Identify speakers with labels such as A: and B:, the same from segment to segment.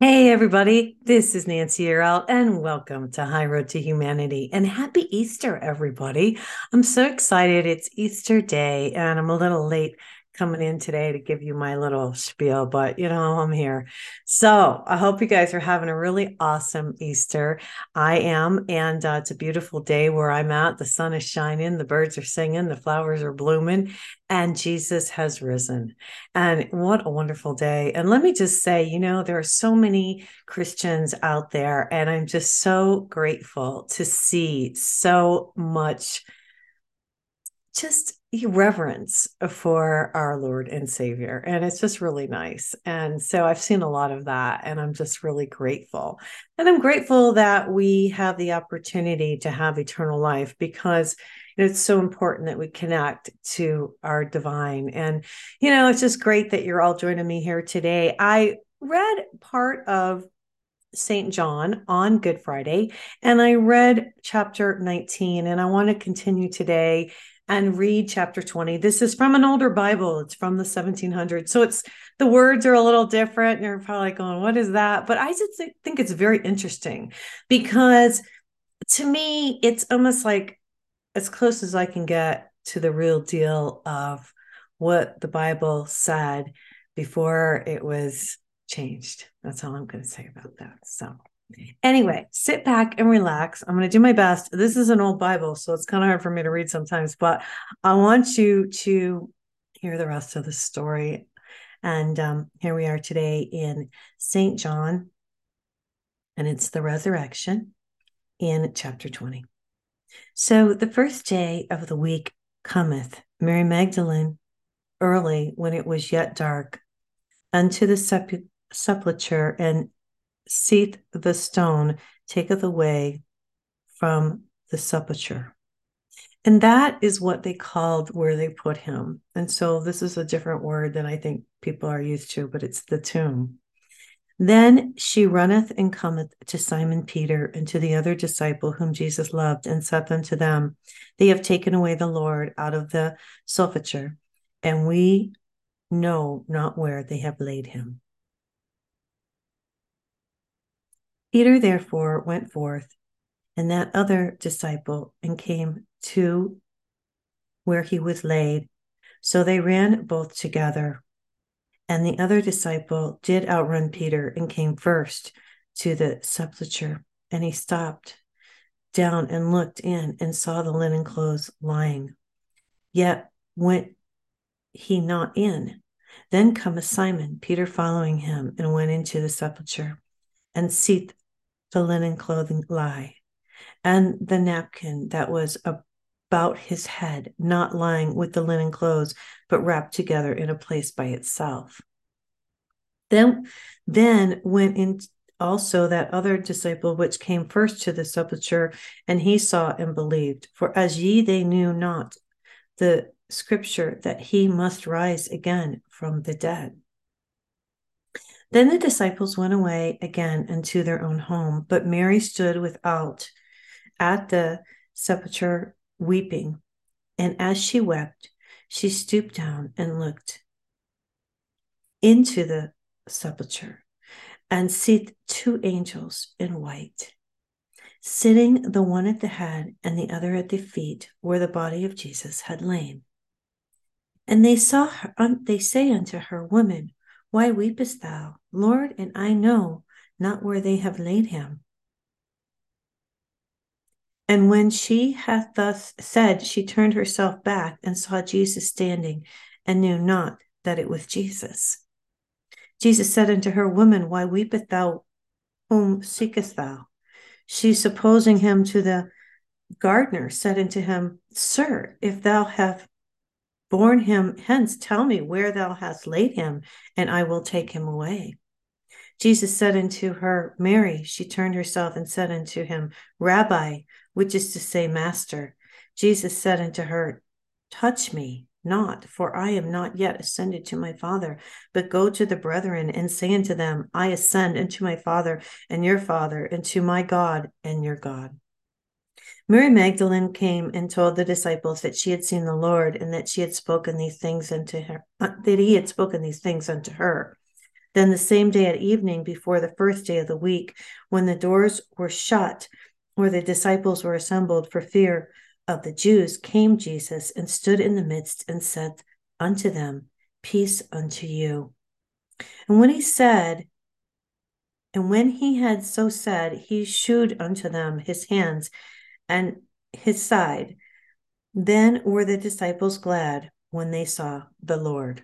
A: Hey, everybody, this is Nancy Yearout, and welcome to High Road to Humanity. And happy Easter, everybody. I'm so excited. It's Easter Day, and I'm a little late coming in today to give you my little spiel, but you know, I'm here. So I hope you guys are having a really awesome Easter. I am, and uh, it's a beautiful day where I'm at. The sun is shining, the birds are singing, the flowers are blooming, and Jesus has risen. And what a wonderful day. And let me just say, you know, there are so many Christians out there, and I'm just so grateful to see so much just reverence for our Lord and Savior. And it's just really nice. And so I've seen a lot of that, and I'm just really grateful. And I'm grateful that we have the opportunity to have eternal life because it's so important that we connect to our divine. And, you know, it's just great that you're all joining me here today. I read part of St. John on Good Friday, and I read chapter 19, and I want to continue today and read chapter 20. This is from an older Bible, it's from the 1700s. So it's the words are a little different. And you're probably going, what is that? But I just think it's very interesting because to me, it's almost like as close as I can get to the real deal of what the Bible said before it was changed. That's all I'm going to say about that. So Anyway, sit back and relax. I'm going to do my best. This is an old Bible, so it's kind of hard for me to read sometimes, but I want you to hear the rest of the story. And um, here we are today in St. John, and it's the resurrection in chapter 20. So the first day of the week cometh, Mary Magdalene, early when it was yet dark, unto the sepulchre and seeth the stone taketh away from the sepulchre. And that is what they called where they put him. And so this is a different word than I think people are used to, but it's the tomb. Then she runneth and cometh to Simon Peter and to the other disciple whom Jesus loved, and saith unto them, They have taken away the Lord out of the sepulchre, and we know not where they have laid him. Peter therefore went forth, and that other disciple, and came to where he was laid. So they ran both together. And the other disciple did outrun Peter and came first to the sepulchre. And he stopped down and looked in and saw the linen clothes lying. Yet went he not in. Then cometh Simon, Peter following him, and went into the sepulchre, and seeth the linen clothing lie, and the napkin that was about his head, not lying with the linen clothes, but wrapped together in a place by itself. Then, then went in also that other disciple which came first to the sepulchre, and he saw and believed. For as ye they knew not the scripture that he must rise again from the dead. Then the disciples went away again into their own home, but Mary stood without at the sepulchre weeping. And as she wept, she stooped down and looked into the sepulchre and seeth two angels in white, sitting the one at the head and the other at the feet, where the body of Jesus had lain. And they saw her, they say unto her, Woman, why weepest thou? Lord, and I know not where they have laid him. And when she hath thus said, she turned herself back and saw Jesus standing, and knew not that it was Jesus. Jesus said unto her, Woman, why weepest thou? Whom seekest thou? She, supposing him to the gardener, said unto him, Sir, if thou have borne him hence, tell me where thou hast laid him, and I will take him away. Jesus said unto her, Mary. She turned herself and said unto him, Rabbi, which is to say, Master. Jesus said unto her, Touch me not, for I am not yet ascended to my Father, but go to the brethren and say unto them, I ascend unto my Father and your Father, and to my God and your God. Mary Magdalene came and told the disciples that she had seen the Lord and that she had spoken these things unto her, uh, that he had spoken these things unto her. Then the same day at evening, before the first day of the week, when the doors were shut, where the disciples were assembled for fear of the Jews, came Jesus and stood in the midst and said unto them, Peace unto you. And when he said, and when he had so said, he shewed unto them his hands and his side. Then were the disciples glad when they saw the Lord.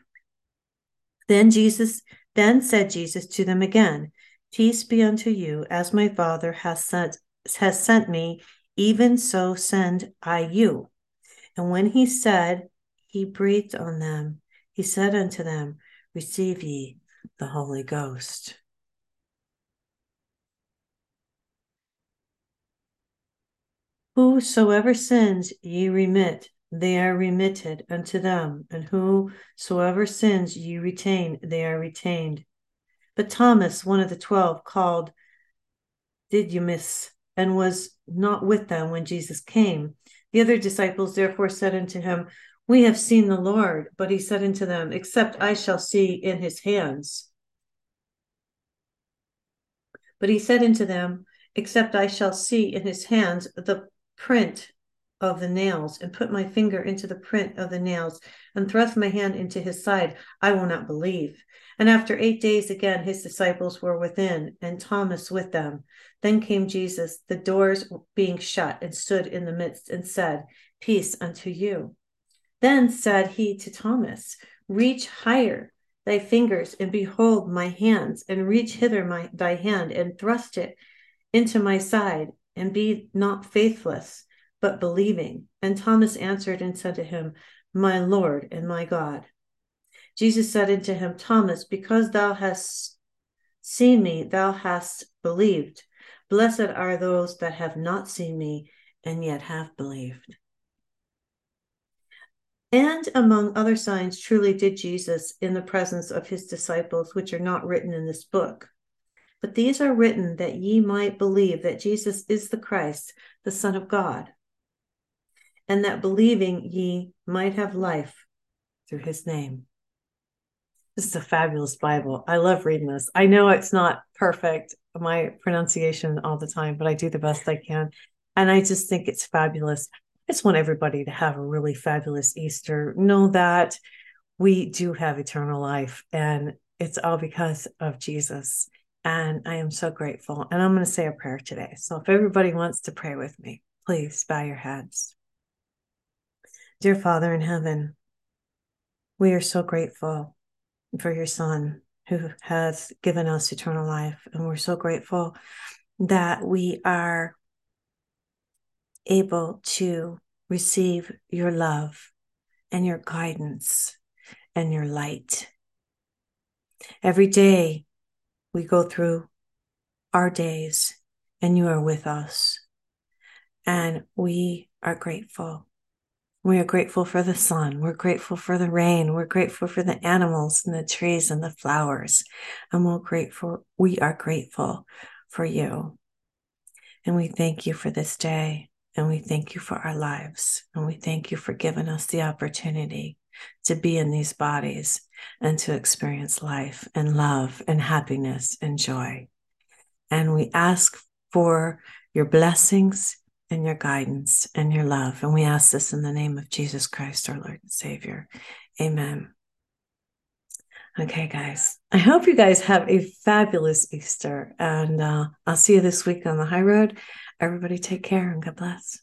A: Then Jesus then said Jesus to them again, Peace be unto you, as my Father has sent, has sent me, even so send I you. And when he said, he breathed on them, he said unto them, Receive ye the Holy Ghost. Whosoever sins ye remit, they are remitted unto them, and whosoever sins ye retain, they are retained. But Thomas, one of the twelve, called Didymus, and was not with them when Jesus came. The other disciples therefore said unto him, We have seen the Lord. But he said unto them, Except I shall see in his hands. But he said unto them, Except I shall see in his hands the print of the nails and put my finger into the print of the nails and thrust my hand into his side, I will not believe. And after eight days again, his disciples were within, and Thomas with them. Then came Jesus, the doors being shut, and stood in the midst, and said, Peace unto you. Then said he to Thomas, Reach higher thy fingers, and behold my hands, and reach hither my thy hand, and thrust it into my side, and be not faithless but believing. And Thomas answered and said to him, My Lord and my God. Jesus said unto him, Thomas, because thou hast seen me, thou hast believed. Blessed are those that have not seen me and yet have believed. And among other signs, truly did Jesus in the presence of his disciples, which are not written in this book. But these are written that ye might believe that Jesus is the Christ, the Son of God, and that believing ye might have life through his name. This is a fabulous Bible. I love reading this. I know it's not perfect, my pronunciation all the time, but I do the best I can. And I just think it's fabulous. I just want everybody to have a really fabulous Easter. Know that we do have eternal life, and it's all because of Jesus. And I am so grateful. And I'm going to say a prayer today. So if everybody wants to pray with me, please bow your heads. Dear Father in heaven, we are so grateful for your Son who has given us eternal life. And we're so grateful that we are able to receive your love and your guidance and your light. Every day we go through our days and you are with us. And we are grateful we are grateful for the sun. We're grateful for the rain. We're grateful for the animals and the trees and the flowers. And we're grateful, we are grateful for you. And we thank you for this day. And we thank you for our lives. And we thank you for giving us the opportunity to be in these bodies and to experience life and love and happiness and joy. And we ask for your blessings and your guidance and your love. And we ask this in the name of Jesus Christ, our Lord and Savior. Amen. Okay, guys, I hope you guys have a fabulous Easter. And uh, I'll see you this week on the high road. Everybody take care and God bless.